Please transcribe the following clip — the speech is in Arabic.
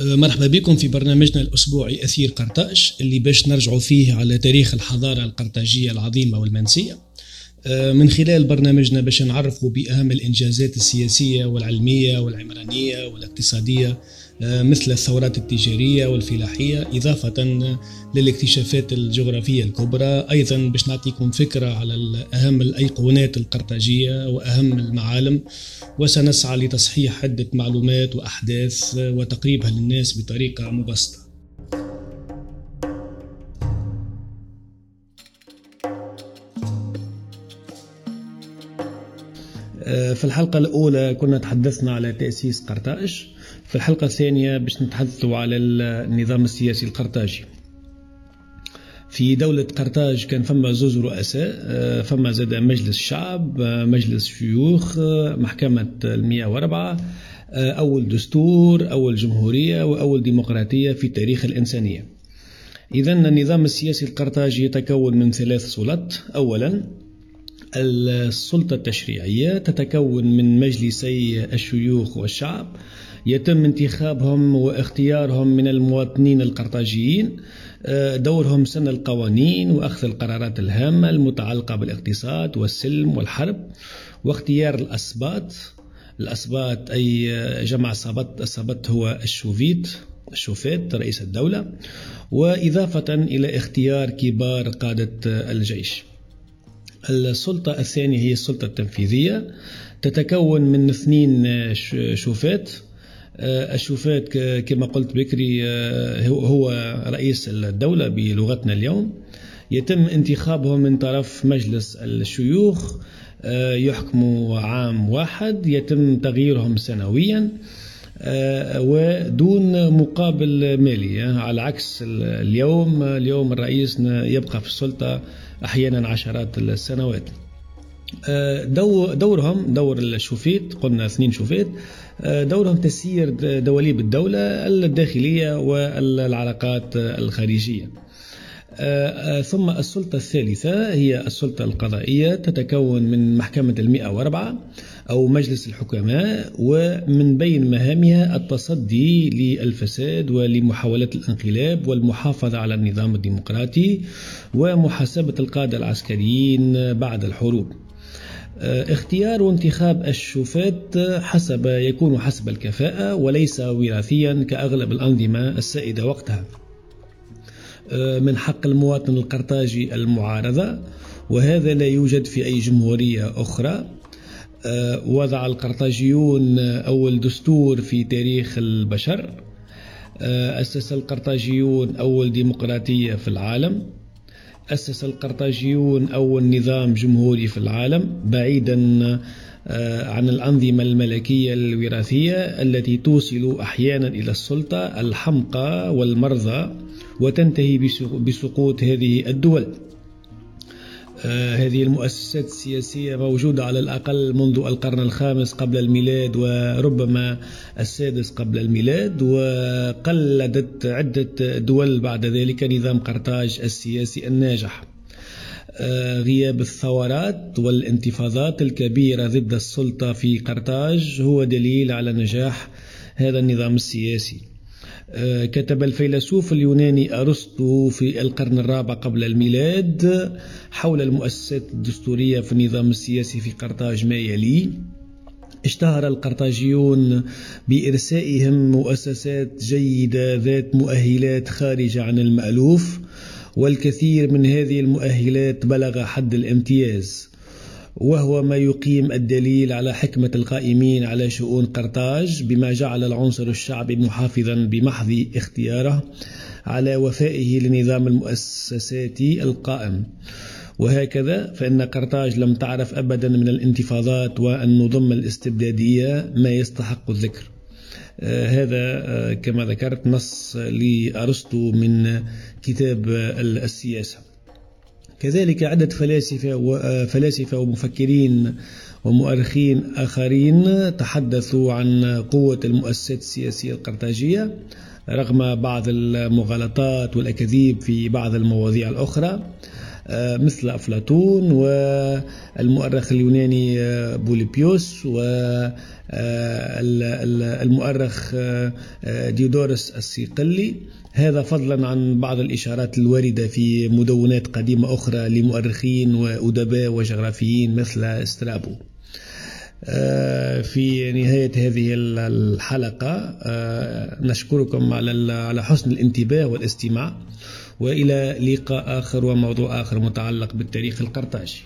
أه، مرحبا بكم في برنامجنا الأسبوعي أثير قرطاج اللي باش نرجعوا فيه على تاريخ الحضارة القرطاجية العظيمة والمنسية. أه، من خلال برنامجنا باش نعرفوا بأهم الإنجازات السياسية والعلمية والعمرانية والاقتصادية مثل الثورات التجارية والفلاحية إضافة للاكتشافات الجغرافية الكبرى. أيضا باش نعطيكم فكرة على أهم الأيقونات القرطاجية وأهم المعالم وسنسعى لتصحيح عدة معلومات وأحداث وتقريبها للناس بطريقة مبسطة. آه، في الحلقة الأولى كنا تحدثنا على تأسيس قرطاج. في الحلقة الثانية باش نتحدثوا على النظام السياسي القرطاجي. في دولة قرطاج كان فما زوز رؤساء آه، فما زاد مجلس شعب آه، مجلس شيوخ آه، محكمة المياه واربعة أول دستور أول جمهورية وأول ديمقراطية في تاريخ الإنسانية. إذا النظام السياسي القرطاجي يتكون من ثلاث سلط. أولا السلطة التشريعية تتكون من مجلسي الشيوخ والشعب. يتم انتخابهم واختيارهم من المواطنين القرطاجيين آه، دورهم سن القوانين وأخذ القرارات الهامة المتعلقة بالاقتصاد والسلم والحرب واختيار الأسباط. الأسباط أي جمع سبط السبط هو الشوفيت الشوفيت رئيس الدولة وإضافة إلى اختيار كبار قادة الجيش. السلطة الثانية هي السلطة التنفيذية تتكون من اثنين شوفات آه، الشوفات كما قلت بكري آه، هو رئيس الدولة بلغتنا اليوم. يتم انتخابهم من طرف مجلس الشيوخ آه، يحكموا عام واحد يتم تغييرهم سنويا ودون مقابل مالي. على عكس اليوم اليوم الرئيس يبقى في السلطة أحيانا عشرات السنوات. دورهم دور الشوفيت قلنا اثنين شوفيت دورهم تسيير دواليب الدولة الداخلية والعلاقات الخارجية. ثم السلطة الثالثة هي السلطة القضائية تتكون من محكمة المئة وأربعة أو مجلس الحكماء ومن بين مهامها التصدي للفساد ولمحاولات الانقلاب والمحافظة على النظام الديمقراطي ومحاسبة القادة العسكريين بعد الحروب. آه، اختيار وانتخاب الشوفات حسب يكون حسب الكفاءة وليس وراثيا كأغلب الأنظمة السائدة وقتها. آه، من حق المواطن القرطاجي المعارضة وهذا لا يوجد في أي جمهورية أخرى. آه، وضع القرطاجيون أول دستور في تاريخ البشر. أسس القرطاجيون أول ديمقراطية في العالم. أسس القرطاجيون أول نظام جمهوري في العالم بعيدا آه، عن الأنظمة الملكية الوراثية التي توصل أحيانا إلى السلطة الحمقى والمرضى وتنتهي بسقوط هذه الدول. هذه المؤسسات السياسية موجودة على الأقل منذ القرن الخامس قبل الميلاد وربما السادس قبل الميلاد وقلدت عدة دول بعد ذلك نظام قرطاج السياسي الناجح. آه، غياب الثورات والانتفاضات الكبيرة ضد السلطة في قرطاج هو دليل على نجاح هذا النظام السياسي. آه، كتب الفيلسوف اليوناني أرسطو في القرن الرابع قبل الميلاد حول المؤسسات الدستورية في النظام السياسي في قرطاج ما يلي اشتهر القرطاجيون بإرسائهم مؤسسات جيدة ذات مؤهلات خارجة عن المألوف والكثير من هذه المؤهلات بلغ حد الامتياز. وهو ما يقيم الدليل على حكمة القائمين على شؤون قرطاج بما جعل العنصر الشعبي محافظا بمحض اختياره على وفائه لنظام المؤسسات القائم. وهكذا فإن قرطاج لم تعرف أبدا من الانتفاضات والنظم الاستبدادية ما يستحق الذكر. آه هذا آه كما ذكرت نص لأرسطو من كتاب السياسة. كذلك عدة فلاسفة وفلاسفة ومفكرين ومؤرخين آخرين تحدثوا عن قوة المؤسسات السياسية القرطاجية رغم بعض المغالطات والأكاذيب في بعض المواضيع الأخرى. مثل أفلاطون والمؤرخ اليوناني بوليبيوس والمؤرخ ديودورس الصقلي هذا فضلا عن بعض الإشارات الواردة في مدونات قديمة أخرى لمؤرخين وأدباء وجغرافيين مثل سترابو في نهاية هذه الحلقة نشكركم على حسن الانتباه والاستماع. وإلى لقاء آخر وموضوع آخر متعلق بالتاريخ القرطاجي.